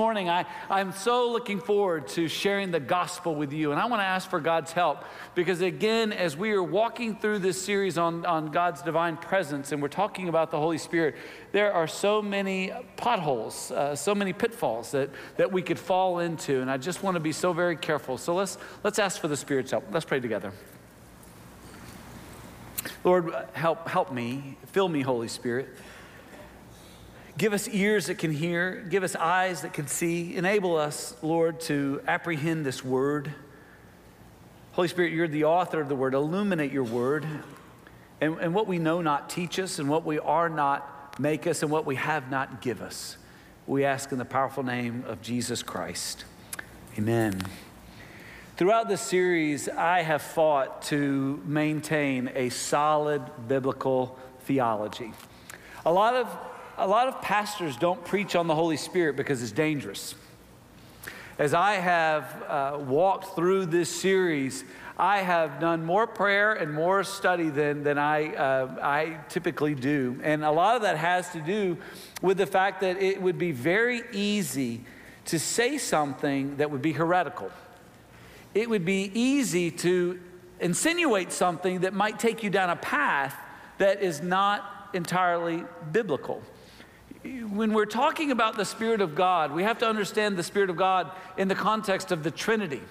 morning, I, I'm so looking forward to sharing the gospel with you. And I want to ask for God's help because, again, as we are walking through this series on, on God's divine presence and we're talking about the Holy Spirit, there are so many potholes, uh, so many pitfalls that, that we could fall into. And I just want to be so very careful. So let's, let's ask for the Spirit's help. Let's pray together. Lord, help, help me. Fill me, Holy Spirit. Give us ears that can hear. Give us eyes that can see. Enable us, Lord, to apprehend this word. Holy Spirit, you're the author of the word. Illuminate your word. And, and what we know not, teach us. And what we are not, make us. And what we have not, give us. We ask in the powerful name of Jesus Christ. Amen. Throughout this series, I have fought to maintain a solid biblical theology. A lot of a lot of pastors don't preach on the Holy Spirit because it's dangerous. As I have uh, walked through this series, I have done more prayer and more study than, than I, uh, I typically do. And a lot of that has to do with the fact that it would be very easy to say something that would be heretical. It would be easy to insinuate something that might take you down a path that is not entirely biblical when we're talking about the Spirit of God, we have to understand the Spirit of God in the context of the Trinity.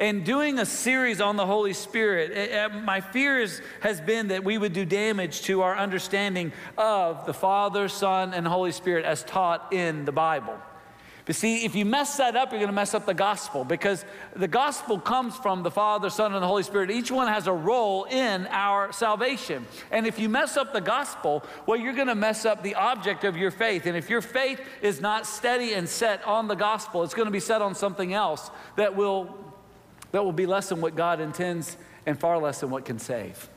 And doing a series on the Holy Spirit, eh, eh, my fears has been that we would do damage to our understanding of the Father, Son, and Holy Spirit as taught in the Bible. But see, if you mess that up, you're going to mess up the gospel because the gospel comes from the Father, Son, and the Holy Spirit. Each one has a role in our salvation. And if you mess up the gospel, well, you're going to mess up the object of your faith. And if your faith is not steady and set on the gospel, it's going to be set on something else that will, that will be less than what God intends and far less than what can save.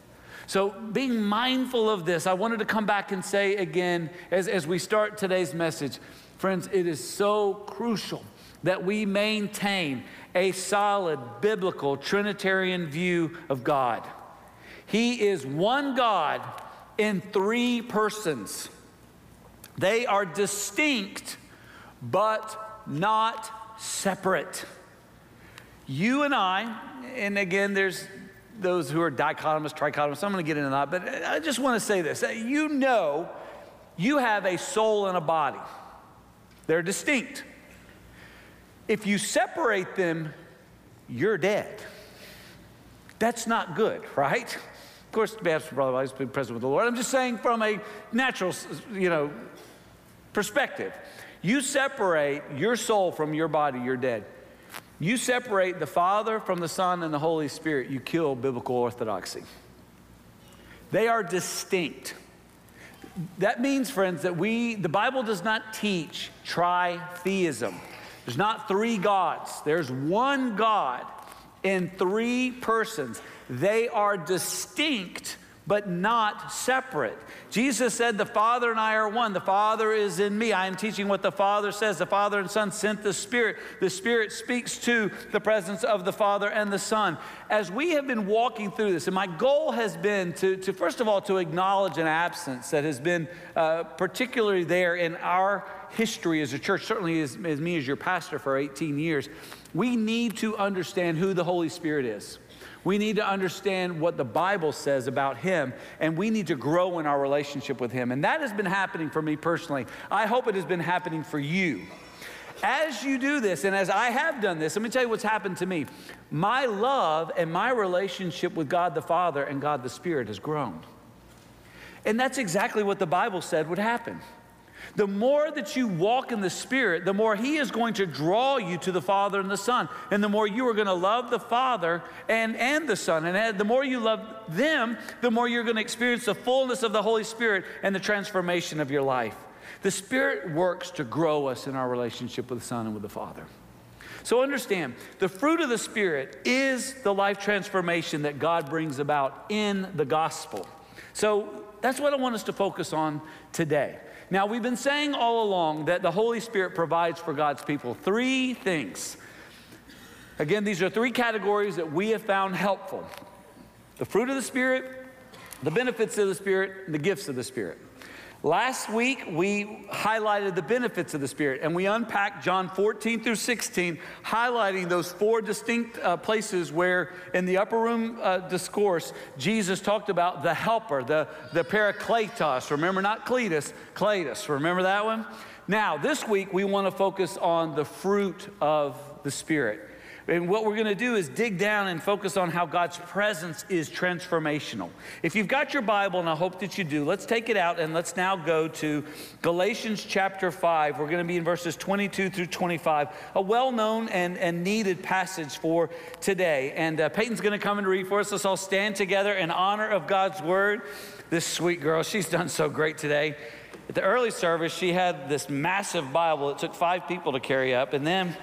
So, being mindful of this, I wanted to come back and say again as, as we start today's message Friends, it is so crucial that we maintain a solid biblical Trinitarian view of God. He is one God in three persons. They are distinct, but not separate. You and I, and again, there's those who are dichotomous, trichotomous, I'm going to get into that, but I just want to say this. You know, you have a soul and a body. They're distinct. If you separate them, you're dead. That's not good, right? Of course, perhaps brother always been present with the Lord. I'm just saying from a natural, you know, perspective. You separate your soul from your body, you're dead. You separate the Father from the Son and the Holy Spirit, you kill biblical orthodoxy. They are distinct that means, friends, that we, the Bible does not teach tritheism. There's not three gods, there's one God in three persons. They are distinct but not separate. Jesus said, The Father and I are one. The Father is in me. I am teaching what the Father says. The Father and Son sent the Spirit. The Spirit speaks to the presence of the Father and the Son. As we have been walking through this, and my goal has been to, to first of all, to acknowledge an absence that has been uh, particularly there in our history as a church, certainly as, as me as your pastor for 18 years. We need to understand who the Holy Spirit is. We need to understand what the Bible says about Him, and we need to grow in our relationship with Him. And that has been happening for me personally. I hope it has been happening for you. As you do this, and as I have done this, let me tell you what's happened to me. My love and my relationship with God the Father and God the Spirit has grown. And that's exactly what the Bible said would happen. The more that you walk in the Spirit, the more He is going to draw you to the Father and the Son. And the more you are going to love the Father and, and the Son. And the more you love them, the more you're going to experience the fullness of the Holy Spirit and the transformation of your life. The Spirit works to grow us in our relationship with the Son and with the Father. So understand, the fruit of the Spirit is the life transformation that God brings about in the gospel. So that's what I want us to focus on today. Now, we've been saying all along that the Holy Spirit provides for God's people three things. Again, these are three categories that we have found helpful the fruit of the Spirit, the benefits of the Spirit, and the gifts of the Spirit. Last week, we highlighted the benefits of the Spirit, and we unpacked John 14 through 16, highlighting those four distinct uh, places where, in the upper room uh, discourse, Jesus talked about the helper, the, the parakletos. Remember, not Cletus, Cletus. Remember that one? Now, this week, we want to focus on the fruit of the Spirit. And what we're going to do is dig down and focus on how God's presence is transformational. If you've got your Bible, and I hope that you do, let's take it out and let's now go to Galatians chapter 5. We're going to be in verses 22 through 25, a well known and, and needed passage for today. And uh, Peyton's going to come and read for us. Let's all stand together in honor of God's word. This sweet girl, she's done so great today. At the early service, she had this massive Bible. It took five people to carry up. And then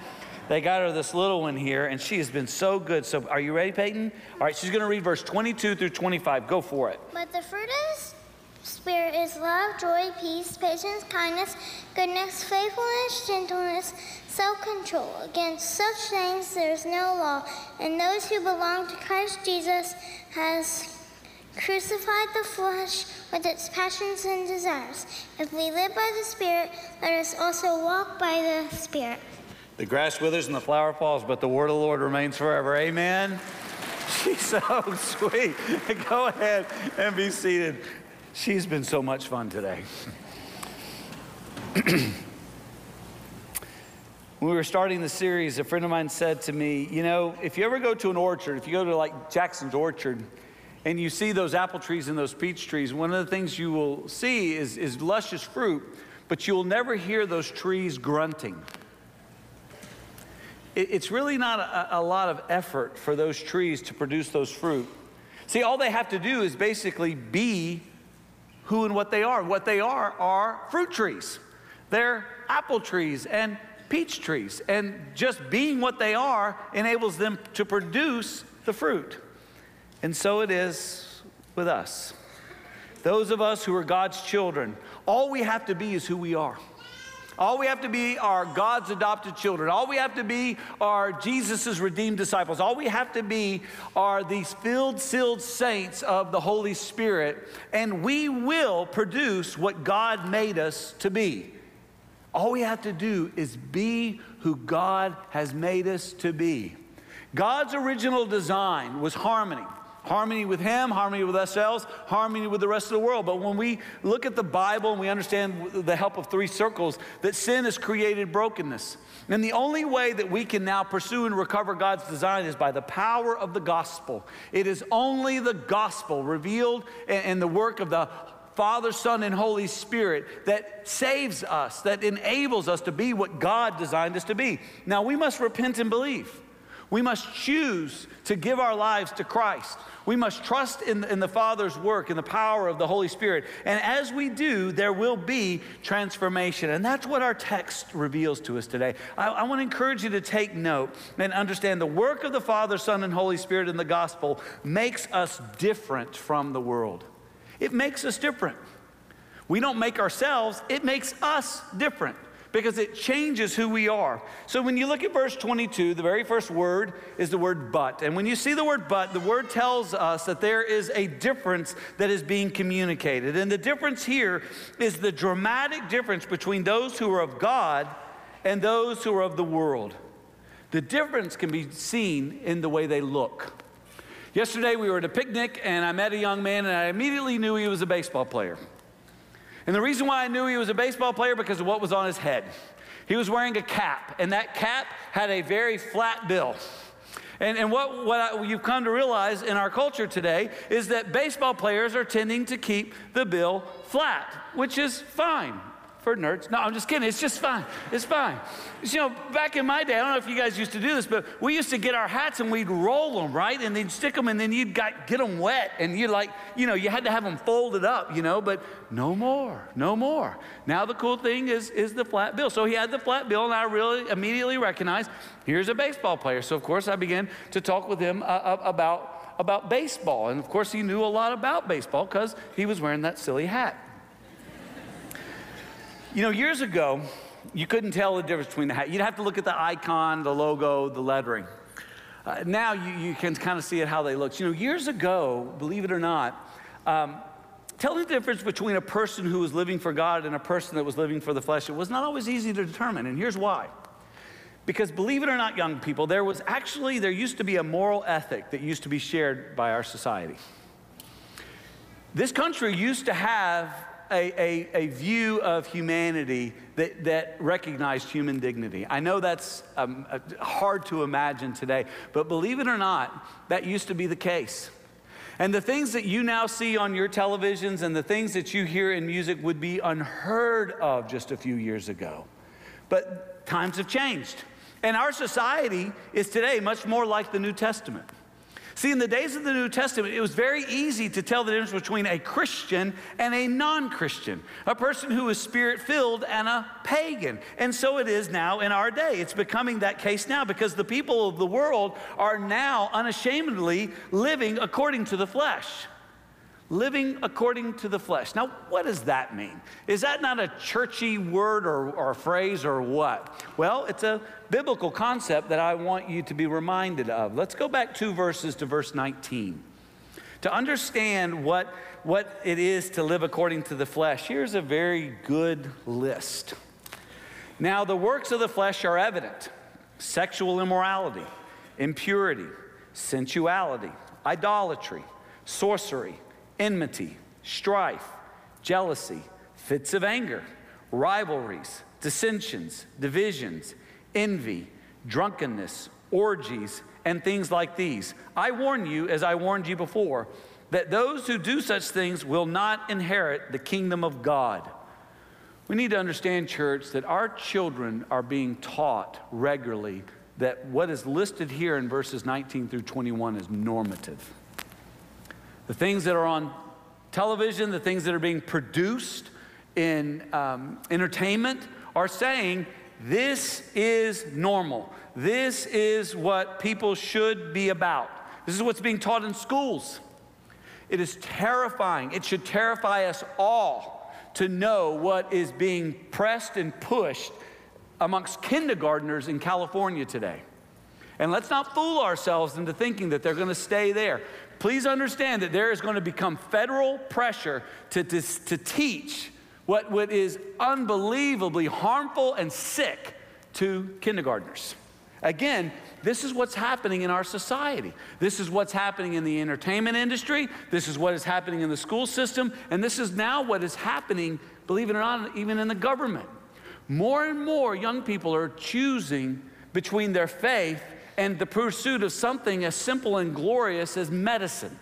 they got her this little one here, and she has been so good. So, are you ready, Peyton? All right, she's going to read verse 22 through 25. Go for it. But the fruit of Spirit is love, joy, peace, patience, kindness, goodness, faithfulness, gentleness, self control. Against such things there is no law. And those who belong to Christ Jesus has crucified the flesh with its passions and desires. If we live by the Spirit, let us also walk by the Spirit. The grass withers and the flower falls, but the word of the Lord remains forever. Amen. She's so sweet. Go ahead and be seated. She's been so much fun today. when we were starting the series, a friend of mine said to me, You know, if you ever go to an orchard, if you go to like Jackson's Orchard, and you see those apple trees and those peach trees, one of the things you will see is, is luscious fruit, but you will never hear those trees grunting it's really not a, a lot of effort for those trees to produce those fruit. See, all they have to do is basically be who and what they are. What they are are fruit trees. They're apple trees and peach trees. And just being what they are enables them to produce the fruit. And so it is with us. Those of us who are God's children, all we have to be is who we are. All we have to be are God's adopted children. All we have to be are Jesus' redeemed disciples. All we have to be are these filled, sealed saints of the Holy Spirit, and we will produce what God made us to be. All we have to do is be who God has made us to be. God's original design was harmony. Harmony with Him, harmony with ourselves, harmony with the rest of the world. But when we look at the Bible and we understand the help of three circles, that sin has created brokenness. And the only way that we can now pursue and recover God's design is by the power of the gospel. It is only the gospel revealed in the work of the Father, Son, and Holy Spirit that saves us, that enables us to be what God designed us to be. Now, we must repent and believe. We must choose to give our lives to Christ. We must trust in, in the Father's work and the power of the Holy Spirit. And as we do, there will be transformation. And that's what our text reveals to us today. I, I want to encourage you to take note and understand the work of the Father, Son, and Holy Spirit in the gospel makes us different from the world. It makes us different. We don't make ourselves, it makes us different because it changes who we are. So when you look at verse 22, the very first word is the word but. And when you see the word but, the word tells us that there is a difference that is being communicated. And the difference here is the dramatic difference between those who are of God and those who are of the world. The difference can be seen in the way they look. Yesterday we were at a picnic and I met a young man and I immediately knew he was a baseball player. And the reason why I knew he was a baseball player because of what was on his head. He was wearing a cap, and that cap had a very flat bill. And, and what, what I, you've come to realize in our culture today is that baseball players are tending to keep the bill flat, which is fine for nerds. No, I'm just kidding. It's just fine. It's fine. You know, back in my day, I don't know if you guys used to do this, but we used to get our hats and we'd roll them, right? And then stick them, and then you'd got, get them wet, and you like, you know, you had to have them folded up, you know. But no more, no more. Now the cool thing is is the flat bill. So he had the flat bill, and I really immediately recognized here's a baseball player. So of course I began to talk with him uh, uh about about baseball, and of course he knew a lot about baseball because he was wearing that silly hat. You know, years ago, you couldn't tell the difference between the hat. You'd have to look at the icon, the logo, the lettering. Uh, now you, you can kind of see it how they look. You know, years ago, believe it or not, um, telling the difference between a person who was living for God and a person that was living for the flesh, it was not always easy to determine. And here's why. Because believe it or not, young people, there was actually, there used to be a moral ethic that used to be shared by our society. This country used to have a, a, a view of humanity that, that recognized human dignity. I know that's um, hard to imagine today, but believe it or not, that used to be the case. And the things that you now see on your televisions and the things that you hear in music would be unheard of just a few years ago. But times have changed. And our society is today much more like the New Testament. See, in the days of the New Testament, it was very easy to tell the difference between a Christian and a non Christian, a person who is spirit filled and a pagan. And so it is now in our day. It's becoming that case now because the people of the world are now unashamedly living according to the flesh living according to the flesh. Now, what does that mean? Is that not a churchy word or, or, phrase or what? Well, it's a biblical concept that I want you to be reminded of. Let's go back two verses to verse 19. To understand what, what it is to live according to the flesh, here's a very good list. Now, the works of the flesh are evident sexual immorality, impurity, sensuality, idolatry, sorcery enmity, strife, jealousy, fits of anger, rivalries, dissensions, divisions, envy, drunkenness, orgies, and things like these. I warn you, as I warned you before, that those who do such things will not inherit the kingdom of God. We need to understand, church, that our children are being taught regularly that what is listed here in verses 19 through 21 is normative. The things that are on television, the things that are being produced in um, entertainment are saying this is normal. This is what people should be about. This is what's being taught in schools. It is terrifying. It should terrify us all to know what is being pressed and pushed amongst kindergartners in California today. And let's not fool ourselves into thinking that they're going to stay there. Please understand that there is going to become federal pressure to, to, to teach what, what is unbelievably harmful and sick to kindergartners. Again, this is what's happening in our society. This is what's happening in the entertainment industry. This is what is happening in the school system. And this is now what is happening, believe it or not, even in the government. More and more young people are choosing between their faith and the pursuit of something as simple and glorious as medicine.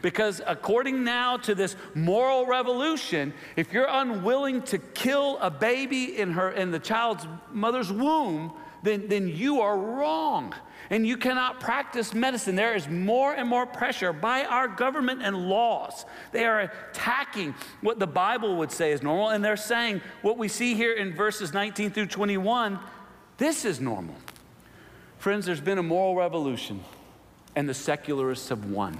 Because according now to this moral revolution, if you're unwilling to kill a baby in her in the child's mother's womb, then, then you are wrong. And you cannot practice medicine. There is more and more pressure by our government and laws. They are attacking what the Bible would say is normal, and they're saying what we see here in verses 19 through 21 this is normal. Friends, there's been a moral revolution, and the secularists have won.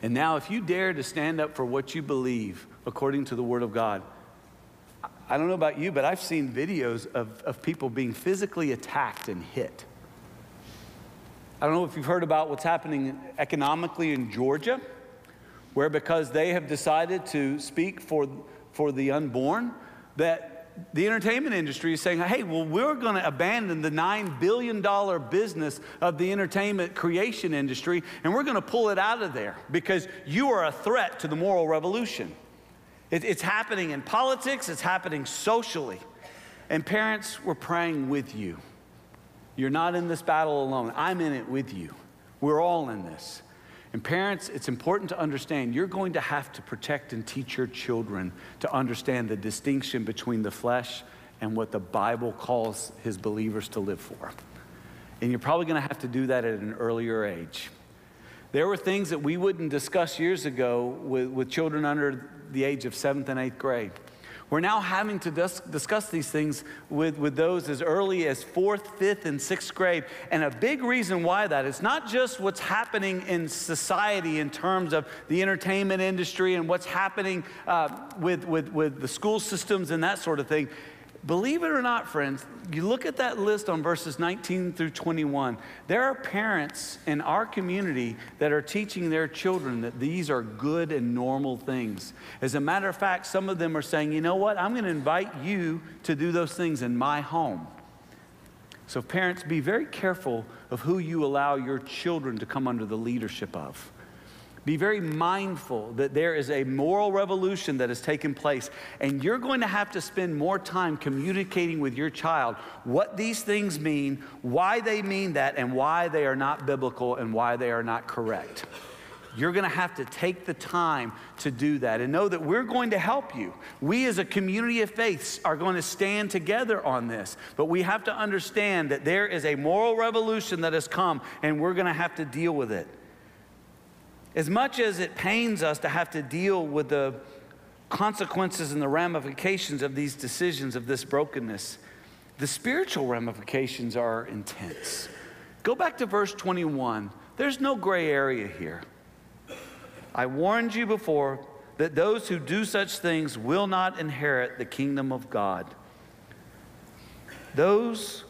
And now, if you dare to stand up for what you believe according to the Word of God, I don't know about you, but I've seen videos of, of people being physically attacked and hit. I don't know if you've heard about what's happening economically in Georgia, where because they have decided to speak for, for the unborn, that the entertainment industry is saying, hey, well, we're going to abandon the $9 billion business of the entertainment creation industry and we're going to pull it out of there because you are a threat to the moral revolution. It, it's happening in politics, it's happening socially. And parents, we're praying with you. You're not in this battle alone. I'm in it with you. We're all in this. And parents, it's important to understand you're going to have to protect and teach your children to understand the distinction between the flesh and what the Bible calls his believers to live for. And you're probably going to have to do that at an earlier age. There were things that we wouldn't discuss years ago with, with children under the age of seventh and eighth grade. We're now having to dis- discuss these things with, with those as early as fourth, fifth, and sixth grade. And a big reason why that is not just what's happening in society in terms of the entertainment industry and what's happening uh, with, with, with the school systems and that sort of thing. Believe it or not, friends, you look at that list on verses 19 through 21. There are parents in our community that are teaching their children that these are good and normal things. As a matter of fact, some of them are saying, you know what, I'm going to invite you to do those things in my home. So, parents, be very careful of who you allow your children to come under the leadership of. Be very mindful that there is a moral revolution that has taken place, and you're going to have to spend more time communicating with your child what these things mean, why they mean that, and why they are not biblical and why they are not correct. You're going to have to take the time to do that and know that we're going to help you. We, as a community of faiths, are going to stand together on this. But we have to understand that there is a moral revolution that has come, and we're going to have to deal with it. As much as it pains us to have to deal with the consequences and the ramifications of these decisions, of this brokenness, the spiritual ramifications are intense. Go back to verse 21. There's no gray area here. I warned you before that those who do such things will not inherit the kingdom of God. Those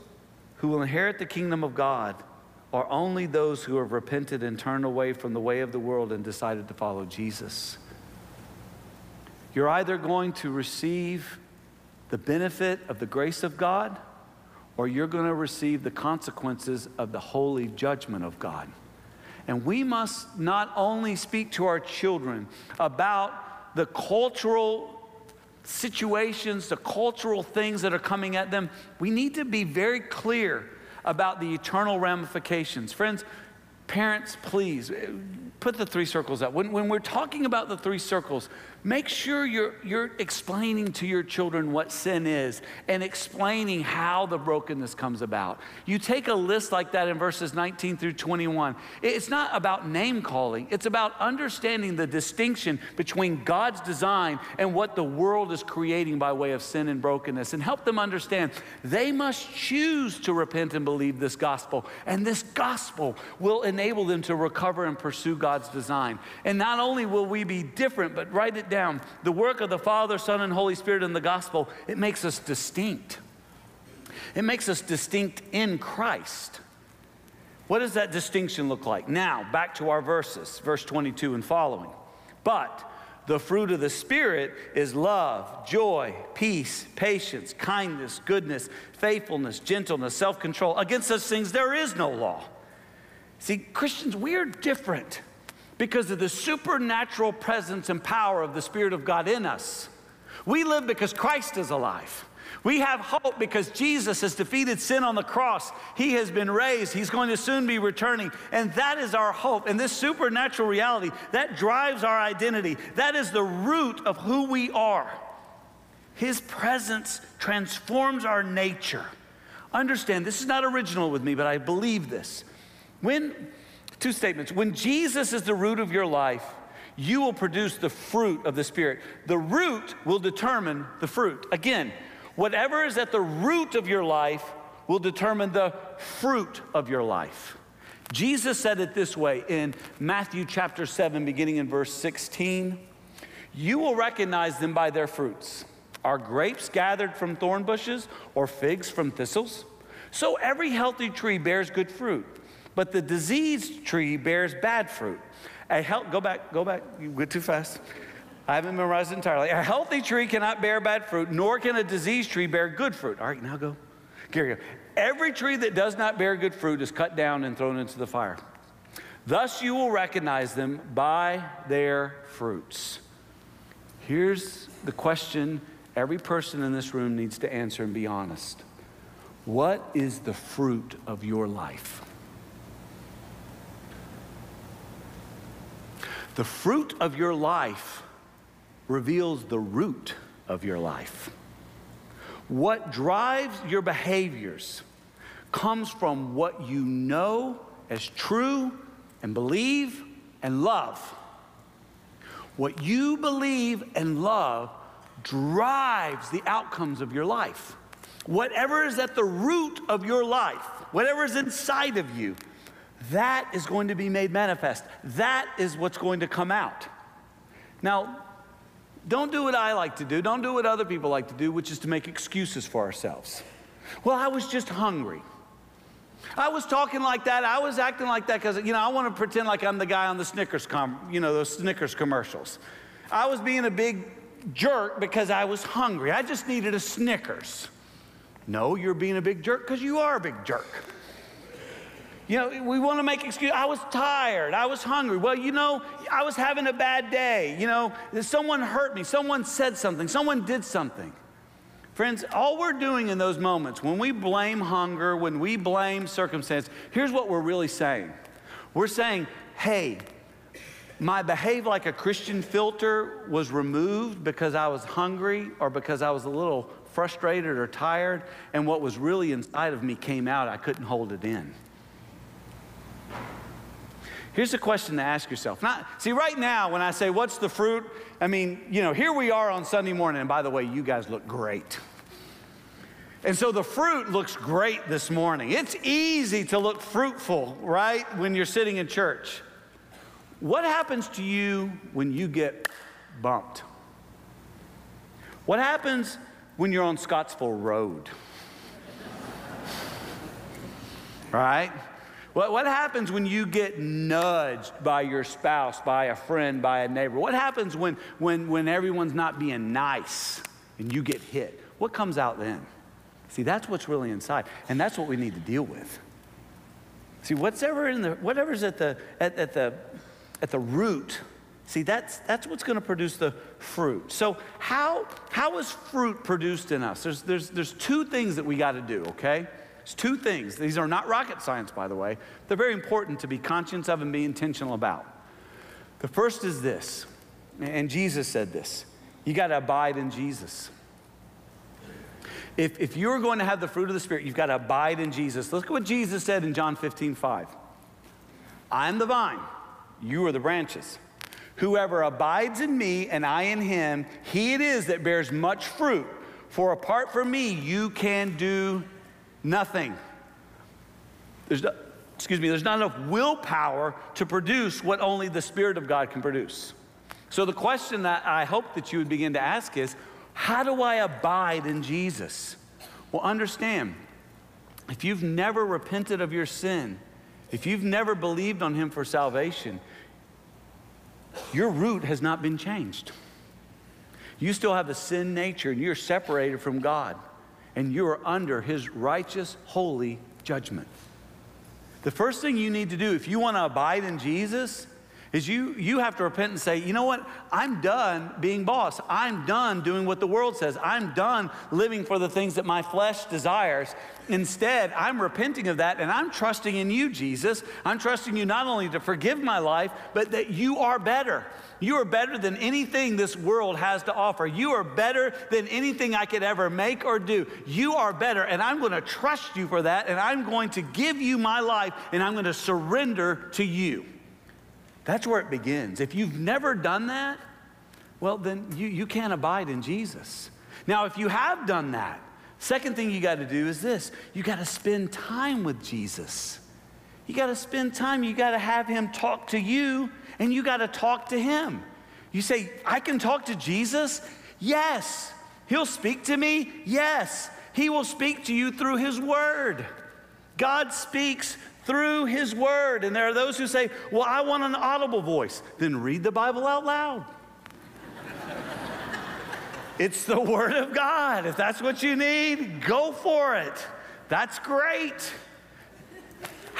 who will inherit the kingdom of God are only those who have repented and turned away from the way of the world and decided to follow Jesus. You're either going to receive the benefit of the grace of God or you're going to receive the consequences of the holy judgment of God. And we must not only speak to our children about the cultural situations, the cultural things that are coming at them, we need to be very clear about the eternal ramifications. Friends, parents, please put the three circles up. When, when we're talking about the three circles, make sure you're, you're explaining to your children what sin is and explaining how the brokenness comes about. You take a list like that in verses 19 through 21. It's not about name calling, it's about understanding the distinction between God's design and what the world is creating by way of sin and brokenness and help them understand they must choose to repent and believe this gospel. And this gospel will enable them to recover and pursue God's design. And not only will we be different, but write it down. The work of the Father, Son, and Holy Spirit in the gospel, it makes us distinct. It makes us distinct in Christ. What does that distinction look like? Now, back to our verses, verse 22 and following. But the fruit of the Spirit is love, joy, peace, patience, kindness, goodness, faithfulness, gentleness, self control. Against such things there is no law. See, Christians, we're different because of the supernatural presence and power of the Spirit of God in us. We live because Christ is alive. We have hope because Jesus has defeated sin on the cross. He has been raised. He's going to soon be returning. And that is our hope. And this supernatural reality, that drives our identity. That is the root of who we are. His presence transforms our nature. Understand, this is not original with me, but I believe this. When Two statements. When Jesus is the root of your life, you will produce the fruit of the Spirit. The root will determine the fruit. Again, whatever is at the root of your life will determine the fruit of your life. Jesus said it this way in Matthew chapter 7, beginning in verse 16 You will recognize them by their fruits. Are grapes gathered from thorn bushes or figs from thistles? So every healthy tree bears good fruit but the diseased tree bears bad fruit. A health, go back, go back, you went too fast. I haven't memorized entirely. A healthy tree cannot bear bad fruit, nor can a diseased tree bear good fruit. All right, now go. Gary, every tree that does not bear good fruit is cut down and thrown into the fire. Thus you will recognize them by their fruits. Here's the question every person in this room needs to answer and be honest. What is the fruit of your life? The fruit of your life reveals the root of your life. What drives your behaviors comes from what you know as true and believe and love. What you believe and love drives the outcomes of your life. Whatever is at the root of your life, whatever is inside of you, that is going to be made manifest. That is what's going to come out. Now, Don't do what I like to do. Don't do what other people like to do, which is to make excuses for ourselves. Well, I was just hungry. I was talking like that. I was acting like that because, you know, I want to pretend like I'm the guy on the Snickers, com- you know, those Snickers commercials. I was being a big jerk because I was hungry. I just needed a Snickers. No, you're being a big jerk because you are a big jerk. You know, we want to make excuses. I was tired. I was hungry. Well, you know, I was having a bad day. You know, someone hurt me. Someone said something. Someone did something. Friends, all we're doing in those moments, when we blame hunger, when we blame circumstance, here's what we're really saying. We're saying, hey, my behave like a Christian filter was removed because I was hungry or because I was a little frustrated or tired, and what was really inside of me came out. I couldn't hold it in. Here's a question to ask yourself. Not, see, right now, when I say, What's the fruit? I mean, you know, here we are on Sunday morning, and by the way, you guys look great. And so the fruit looks great this morning. It's easy to look fruitful, right, when you're sitting in church. What happens to you when you get bumped? What happens when you're on Scottsville Road? right? What, what happens when you get nudged by your spouse, by a friend, by a neighbor? What happens when, when, when everyone's not being nice and you get hit? What comes out then? See, that's what's really inside, and that's what we need to deal with. See, whatever in the, whatever's at the, at, at the, at the root, see, that's, that's what's going to produce the fruit. So, how, how is fruit produced in us? There's, there's, there's two things that we got to do, okay? It's two things. These are not rocket science, by the way. They're very important to be conscious of and be intentional about. The first is this, and Jesus said this you got to abide in Jesus. If, if you're going to have the fruit of the Spirit, you've got to abide in Jesus. Look at what Jesus said in John 15, 5. I am the vine, you are the branches. Whoever abides in me and I in him, he it is that bears much fruit. For apart from me, you can do nothing. There's no, excuse me, there's not enough willpower to produce what only the Spirit of God can produce. So the question that I hope that you would begin to ask is, how do I abide in Jesus? Well, understand, if you've never repented of your sin, if you've never believed on Him for salvation, your root has not been changed. You still have a sin nature and you're separated from God and you are under His righteous, holy judgment. The first thing you need to do if you want to abide in Jesus is you, you have to repent and say, you know what? I'm done being boss. I'm done doing what the world says. I'm done living for the things that my flesh desires. Instead, I'm repenting of that and I'm trusting in you, Jesus. I'm trusting you not only to forgive my life, but that you are better. You are better than anything this world has to offer. You are better than anything I could ever make or do. You are better, and I'm going to trust you for that, and I'm going to give you my life, and I'm going to surrender to you. That's where it begins. If you've never done that, well, then you, you can't abide in Jesus. Now, if you have done that, second thing you got to do is this you got to spend time with Jesus. You got to spend time, you got to have him talk to you, and you got to talk to him. You say, I can talk to Jesus? Yes. He'll speak to me? Yes. He will speak to you through his word. God speaks through His Word. And there are those who say, Well, I want an audible voice. Then read the Bible out loud. it's the Word of God. If that's what you need, go for it. That's great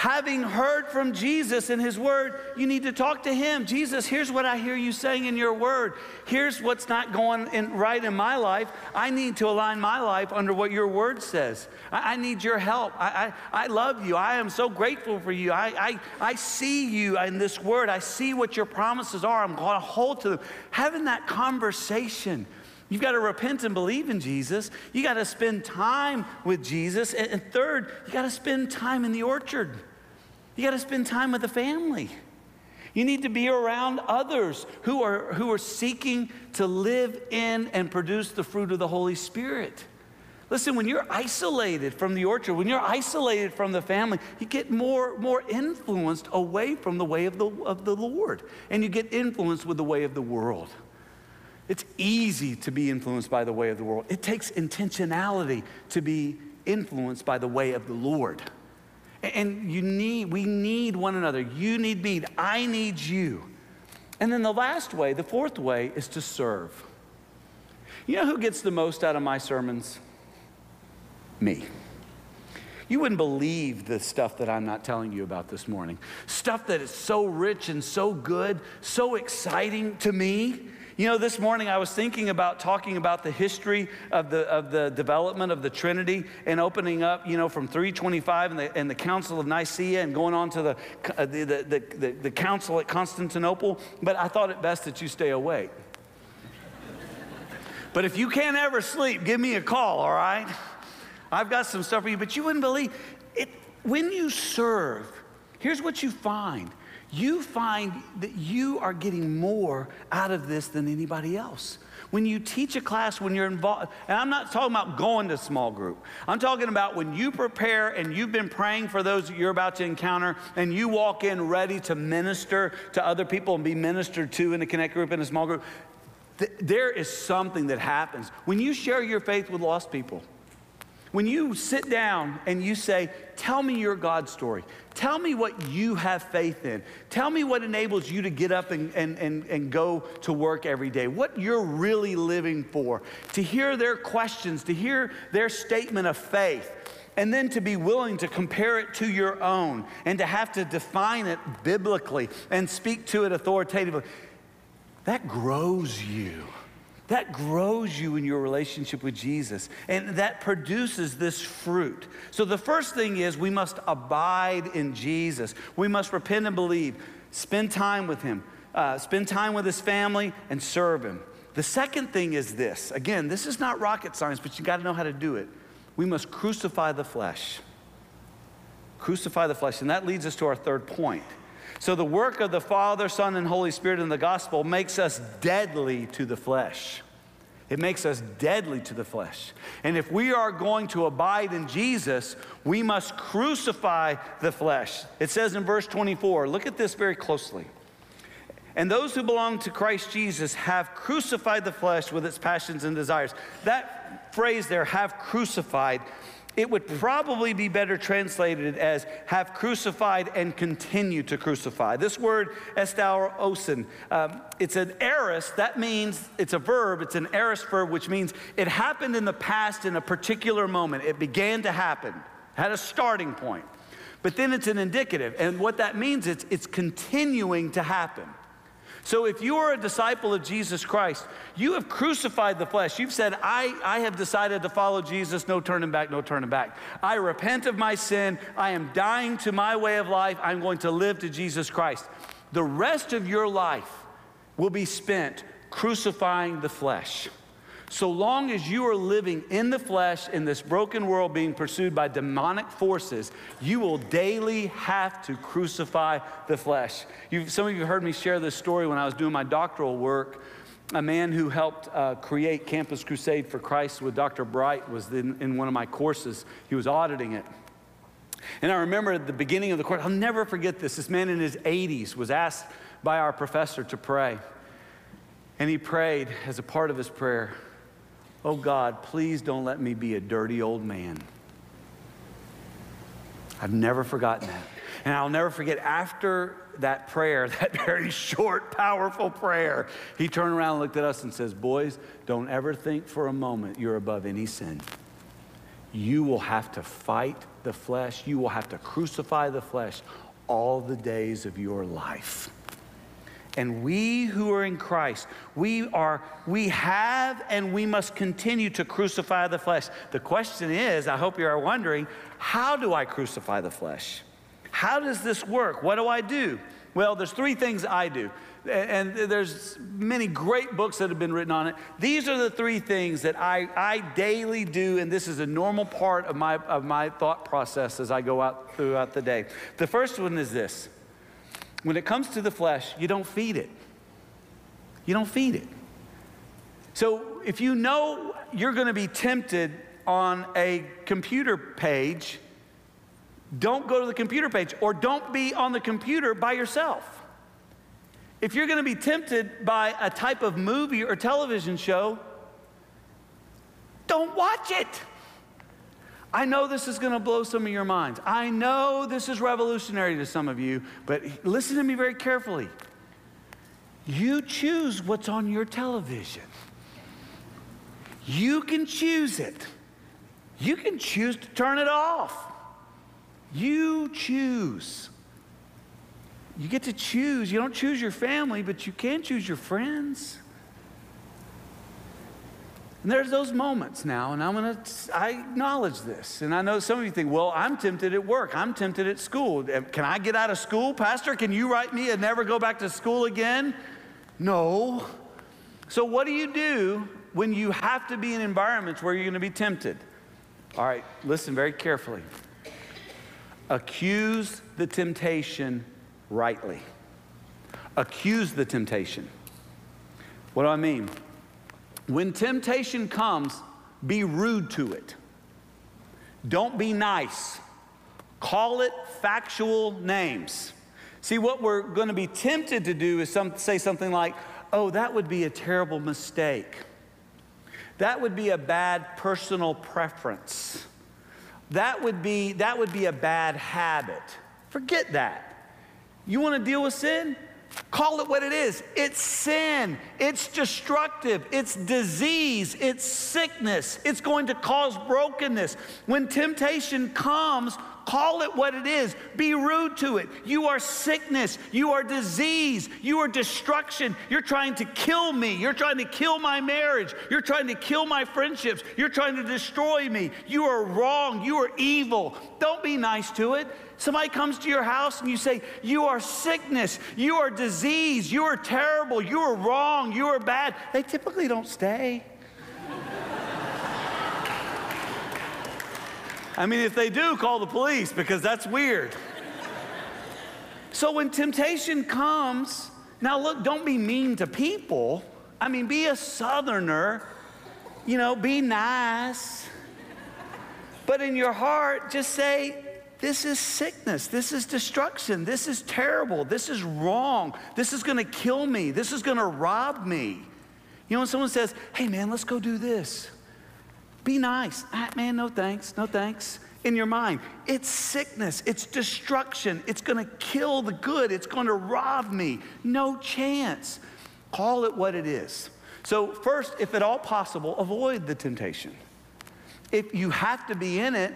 having heard from Jesus and his word, you need to talk to him. Jesus, here's what I hear you saying in your word. Here's what's not going in, right in my life. I need to align my life under what your word says. I, I need your help. I, I, I, love you. I am so grateful for you. I, I, see you in this word. I see what your promises are. I'm going to hold to them. Having that conversation You've got to repent and believe in Jesus. You got to spend time with Jesus. And third, you got to spend time in the orchard. You got to spend time with the family. You need to be around others who are, who are seeking to live in and produce the fruit of the Holy Spirit. Listen, when you're isolated from the orchard, when you're isolated from the family, you get more, more influenced away from the way of the, of the Lord, and you get influenced with the way of the world. It's easy to be influenced by the way of the world. It takes intentionality to be influenced by the way of the Lord. And you need, we need one another. You need me. I need you. And then the last way, the fourth way, is to serve. You know who gets the most out of my sermons? Me. You wouldn't believe the stuff that I'm not telling you about this morning. Stuff that is so rich and so good, so exciting to me. You know, this morning I was thinking about talking about the history of the, of the development of the Trinity and opening up, you know, from 325 and the, and the Council of Nicaea and going on to the, uh, the, the, the, the Council at Constantinople. But I thought it best that you stay awake. but if you can't ever sleep, give me a call, all right? I've got some stuff for you, but you wouldn't believe it. When you serve, here's what you find you find that you are getting more out of this than anybody else. When you teach a class, when you're involved, and I'm not talking about going to small group. I'm talking about when you prepare and you've been praying for those that you're about to encounter, and you walk in ready to minister to other people and be ministered to in a connect group, in a small group. Th- there is something that happens. When you share your faith with lost people, when you sit down and you say, Tell me your God story, tell me what you have faith in, tell me what enables you to get up and, and, and, and go to work every day, what you're really living for, to hear their questions, to hear their statement of faith. And then to be willing to compare it to your own and to have to define it biblically and speak to it authoritatively, that grows you that grows you in your relationship with Jesus and that produces this fruit. So, the first thing is we must abide in Jesus. We must repent and believe, spend time with Him, uh, spend time with His family, and serve Him. The second thing is this again, this is not rocket science, but you got to know how to do it. We must crucify the flesh. Crucify the flesh. And that leads us to our third point. So, the work of the Father, Son, and Holy Spirit in the gospel makes us deadly to the flesh. It makes us deadly to the flesh. And if we are going to abide in Jesus, we must crucify the flesh. It says in verse 24, look at this very closely. And those who belong to Christ Jesus have crucified the flesh with its passions and desires. That phrase there, have crucified, it would probably be better translated as have crucified and continue to crucify. This word, estaurosin, um, it's an aorist. That means it's a verb. It's an aorist verb, which means it happened in the past in a particular moment. It began to happen, had a starting point. But then it's an indicative. And what that means is it's continuing to happen. So if you are a disciple of Jesus Christ, you have crucified the flesh. You've said, I, I have decided to follow Jesus, no turning back, no turning back. I repent of my sin. I am dying to my way of life. I'm going to live to Jesus Christ. The rest of your life will be spent crucifying the flesh. So long as you are living in the flesh in this broken world being pursued by demonic forces, you will daily have to crucify the flesh. You've, some of you heard me share this story when I was doing my doctoral work. A man who helped uh, create Campus Crusade for Christ with Dr. Bright was in, in one of my courses. He was auditing it. And I remember at the beginning of the course, I'll never forget this. This man in his 80s was asked by our professor to pray. And he prayed as a part of his prayer Oh God, please don't let me be a dirty old man. I've never forgotten that. And I'll never forget after that prayer, that very short, powerful prayer, he turned around and looked at us and says, Boys, don't ever think for a moment you're above any sin. You will have to fight the flesh, you will have to crucify the flesh all the days of your life. And we who are in Christ, we are we have and we must continue to crucify the flesh. The question is, I hope you are wondering, how do I crucify the flesh? How does this work? What do I do? Well, there's three things I do. And there's many great books that have been written on it. These are the three things that I, I daily do, and this is a normal part of my, of my thought process as I go out throughout the day. The first one is this when it comes to the flesh, you don't feed it. You don't feed it. So if you know you're going to be tempted on a computer page, don't go to the computer page or don't be on the computer by yourself. If you're going to be tempted by a type of movie or television show, don't watch it. I know this is going to blow some of your minds. I know this is revolutionary to some of you, but listen to me very carefully. You choose what's on your television. You can choose it. You can choose to turn it off. You choose. You get to choose. You don't choose your family, but you can choose your friends. And there's those moments now, and I'm gonna, I acknowledge this. And I know some of you think, well, I'm tempted at work, I'm tempted at school. Can I get out of school, Pastor? Can you write me and never go back to school again? No. So, what do you do when you have to be in environments where you're gonna be tempted? All right, listen very carefully. Accuse the temptation rightly. Accuse the temptation. What do I mean? When temptation comes, be rude to it. Don't be nice. Call it factual names. See, what we're going to be tempted to do is some, say something like, oh, that would be a terrible mistake. That would be a bad personal preference. That would be, that would be a bad habit. Forget that. You want to deal with sin? Call it what it is. It's sin. It's destructive. It's disease. It's sickness. It's going to cause brokenness. When temptation comes, call it what it is. Be rude to it. You are sickness. You are disease. You are destruction. You're trying to kill me. You're trying to kill my marriage. You're trying to kill my friendships. You're trying to destroy me. You are wrong. You are evil. Don't be nice to it. Somebody comes to your house and you say, You are sickness, you are disease, you are terrible, you are wrong, you are bad. They typically don't stay. I mean, if they do, call the police because that's weird. So when temptation comes, now look, don't be mean to people. I mean, be a southerner, you know, be nice. But in your heart, just say, this is sickness. This is destruction. This is terrible. This is wrong. This is going to kill me. This is going to rob me. You know, when someone says, hey, man, let's go do this, be nice. Ah, man, no thanks, no thanks. In your mind, it's sickness, it's destruction, it's to kill the good, it's to rob me. No chance. Call it what it is. So, first, if at all possible, avoid the temptation. If you have to be in it,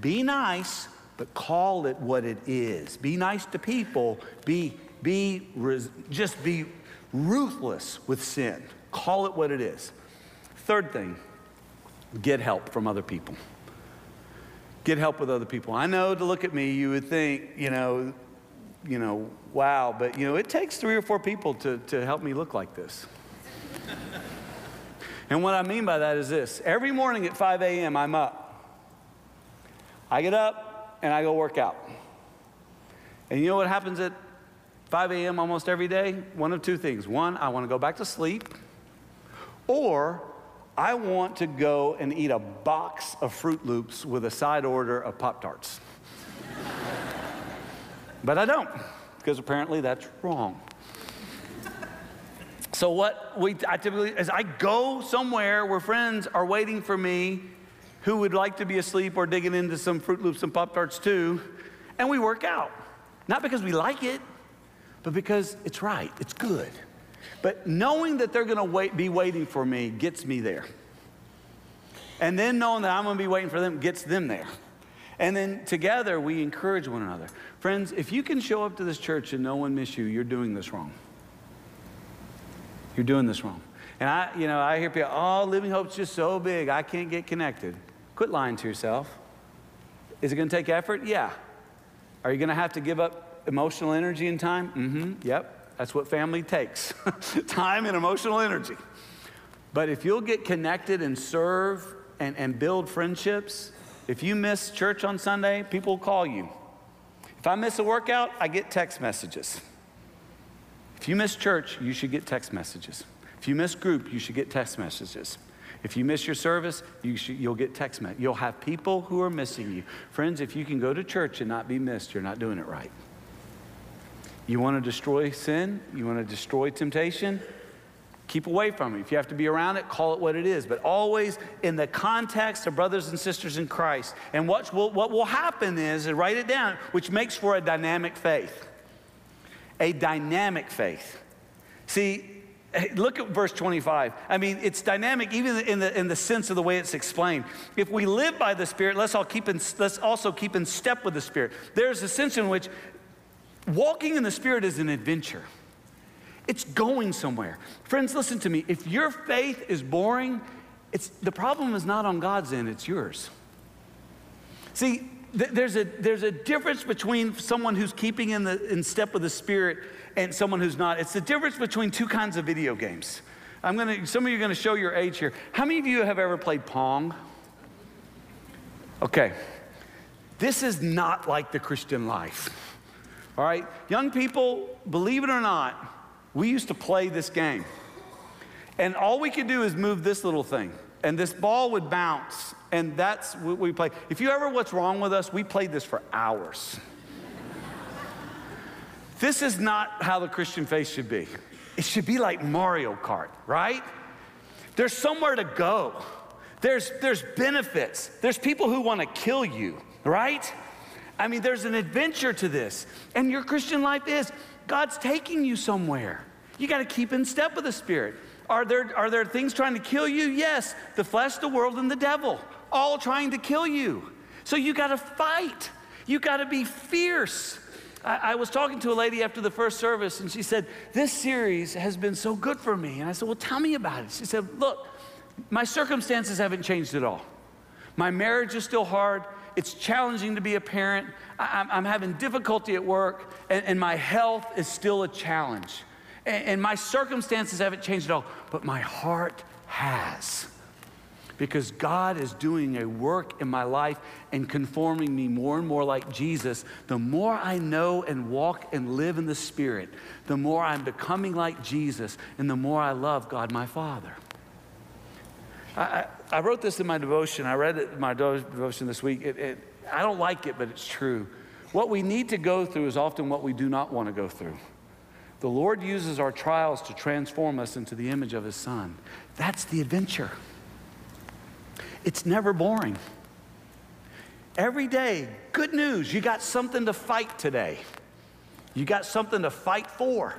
be nice, but call it what it is. Be nice to people. Be, be, just be ruthless with sin. Call it what it is. Third thing, get help from other people. Get help with other people. I know to look at me, you would think, you know, you know, wow, but you know, it takes three or four people to, to help me look like this. and what I mean by that is this every morning at 5 a.m., I'm up. I get up, and I go work out. And you know what happens at 5 a.m. almost every day? One of two things. One, I want to go back to sleep, or I want to go and eat a box of Froot Loops with a side order of Pop Tarts. but I don't, because apparently that's wrong. So what we I typically is I go somewhere where friends are waiting for me who would like to be asleep or digging into some Froot Loops and Pop Tarts too, and we work out. Not because we like it, but because it's right, it's good. But knowing that they're gonna wait, be waiting for me gets me there. And then knowing that I'm gonna be waiting for them gets them there. And then together we encourage one another. Friends, if you can show up to this church and no one miss you, you're doing this wrong. You're doing this wrong. And I, you know, I hear people, oh, Living Hope's just so big, I can't get connected. Quit lying to yourself. Is it going to take effort? Yeah. Are you going to have to give up emotional energy and time? Mm-hmm. Yep. That's what family takes time and emotional energy. But if you'll get connected and serve and, and build friendships, if you miss church on Sunday, people will call you. If I miss a workout, I get text messages. If you miss church, you should get text messages. If you miss group, you should get text messages. If you miss your service, you you'll get text message. You'll have people who are missing you. Friends, if you can go to church and not be missed, you're not doing it right. You want to destroy sin? You want to destroy temptation? Keep away from it. If you have to be around it, call it what it is. But always in the context of brothers and sisters in Christ. And what will, what will happen is, and write it down, which makes for a dynamic faith. A dynamic faith. See, look at verse 25. I mean, it's dynamic even in the, in the sense of the way it's explained. If we live by the Spirit, let's, all keep in, let's also keep in step with the Spirit. There's a sense in which walking in the Spirit is an adventure. It's going somewhere. Friends, listen to me. If your faith is boring, it's, the problem is not on God's end, it's yours. See, th- there's, a, there's a difference between someone who's keeping in, the, in step with the Spirit and someone who's not. It's the difference between two kinds of video games. I'm gonna, some of you are gonna show your age here. How many of you have ever played Pong? Okay. This is not like the Christian life. All right? Young people, believe it or not, we used to play this game. And all we could do is move this little thing. And this ball would bounce. And that's what we play. If you ever what's wrong with us, we played this for hours. this is not how the Christian faith should be. It should be like Mario Kart, right? There's somewhere to go. There's, there's benefits. There's people who want to kill you, right? I mean, there's an adventure to this. And your Christian life is God's taking you somewhere. You got to keep in step with the Spirit. Are there, are there things trying to kill you? Yes. The flesh, the world, and the devil, all trying to kill you. So you got to fight. You got to be fierce. I, I, was talking to a lady after the first service, and she said, This series has been so good for me. And I said, Well, tell me about it. She said, Look, my circumstances haven't changed at all. My marriage is still hard. It's challenging to be a parent. I, am having difficulty at work, and, and, my health is still a challenge. And, and my circumstances haven't changed at all, but my heart has. Because God is doing a work in my life and conforming me more and more like Jesus. The more I know and walk and live in the Spirit, the more I'm becoming like Jesus, and the more I love God my Father. I, I, wrote this in my devotion. I read it in my devotion this week. It, it, I don't like it, but it's true. What we need to go through is often what we do not want to go through. The Lord uses our trials to transform us into the image of His Son. That's the adventure. It's never boring. Every day, good news, you got something to fight today. You got something to fight for.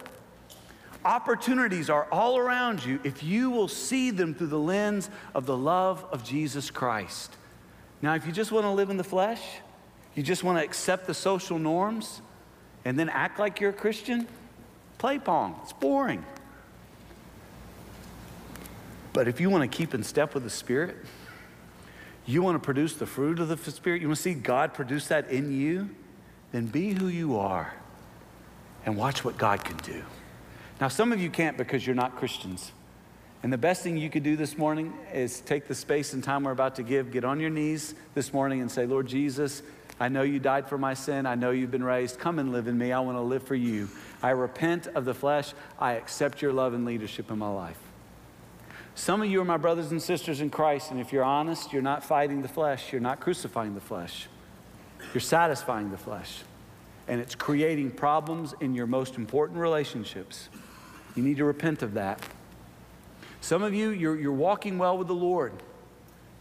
Opportunities are all around you if you will see them through the lens of the love of Jesus Christ. Now, if you just want to live in the flesh, you just want to accept the social norms and then act like you're a Christian, play Pong. It's boring. But if you want to keep in step with the Spirit, you want to produce the fruit of the Spirit, you want to see God produce that in you, then be who you are and watch what God can do. Now, some of you can't because you're not Christians. And the best thing you could do this morning is take the space and time we're about to give, get on your knees this morning and say, Lord Jesus, I know you died for my sin. I know you've been raised. Come and live in me. I want to live for you. I repent of the flesh. I accept your love and leadership in my life. Some of you are my brothers and sisters in Christ, and if you're honest, you're not fighting the flesh. You're not crucifying the flesh. You're satisfying the flesh. And it's creating problems in your most important relationships. You need to repent of that. Some of you, you're, you're walking well with the Lord,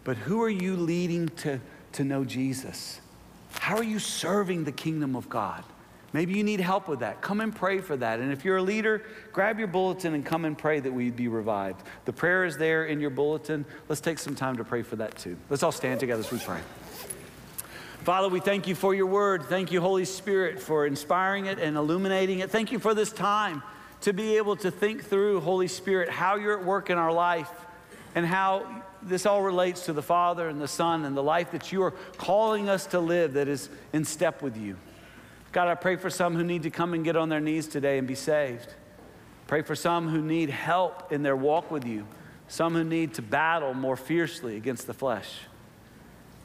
but who are you leading to, to know Jesus? How are you serving the kingdom of God? Maybe you need help with that. Come and pray for that. And if you're a leader, grab your bulletin and come and pray that we'd be revived. The prayer is there in your bulletin. Let's take some time to pray for that too. Let's all stand together as we pray. Father, we thank you for your word. Thank you, Holy Spirit, for inspiring it and illuminating it. Thank you for this time to be able to think through, Holy Spirit, how you're at work in our life and how this all relates to the Father and the Son and the life that you are calling us to live that is in step with you. God, I pray for some who need to come and get on their knees today and be saved. Pray for some who need help in their walk with you, some who need to battle more fiercely against the flesh.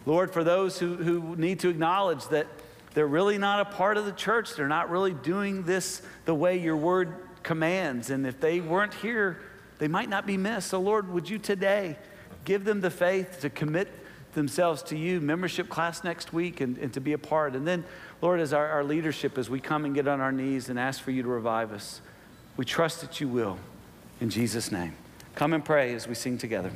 Lord, for those who, who need to acknowledge that they're really not a part of the church, they're not really doing this the way your word commands. And if they weren't here, they might not be missed. So, Lord, would you today give them the faith to commit themselves to you, membership class next week, and, and to be a part. And then, Lord, as our, our leadership, as we come and get on our knees and ask for you to revive us, we trust that you will. In Jesus' name. Come and pray as we sing together.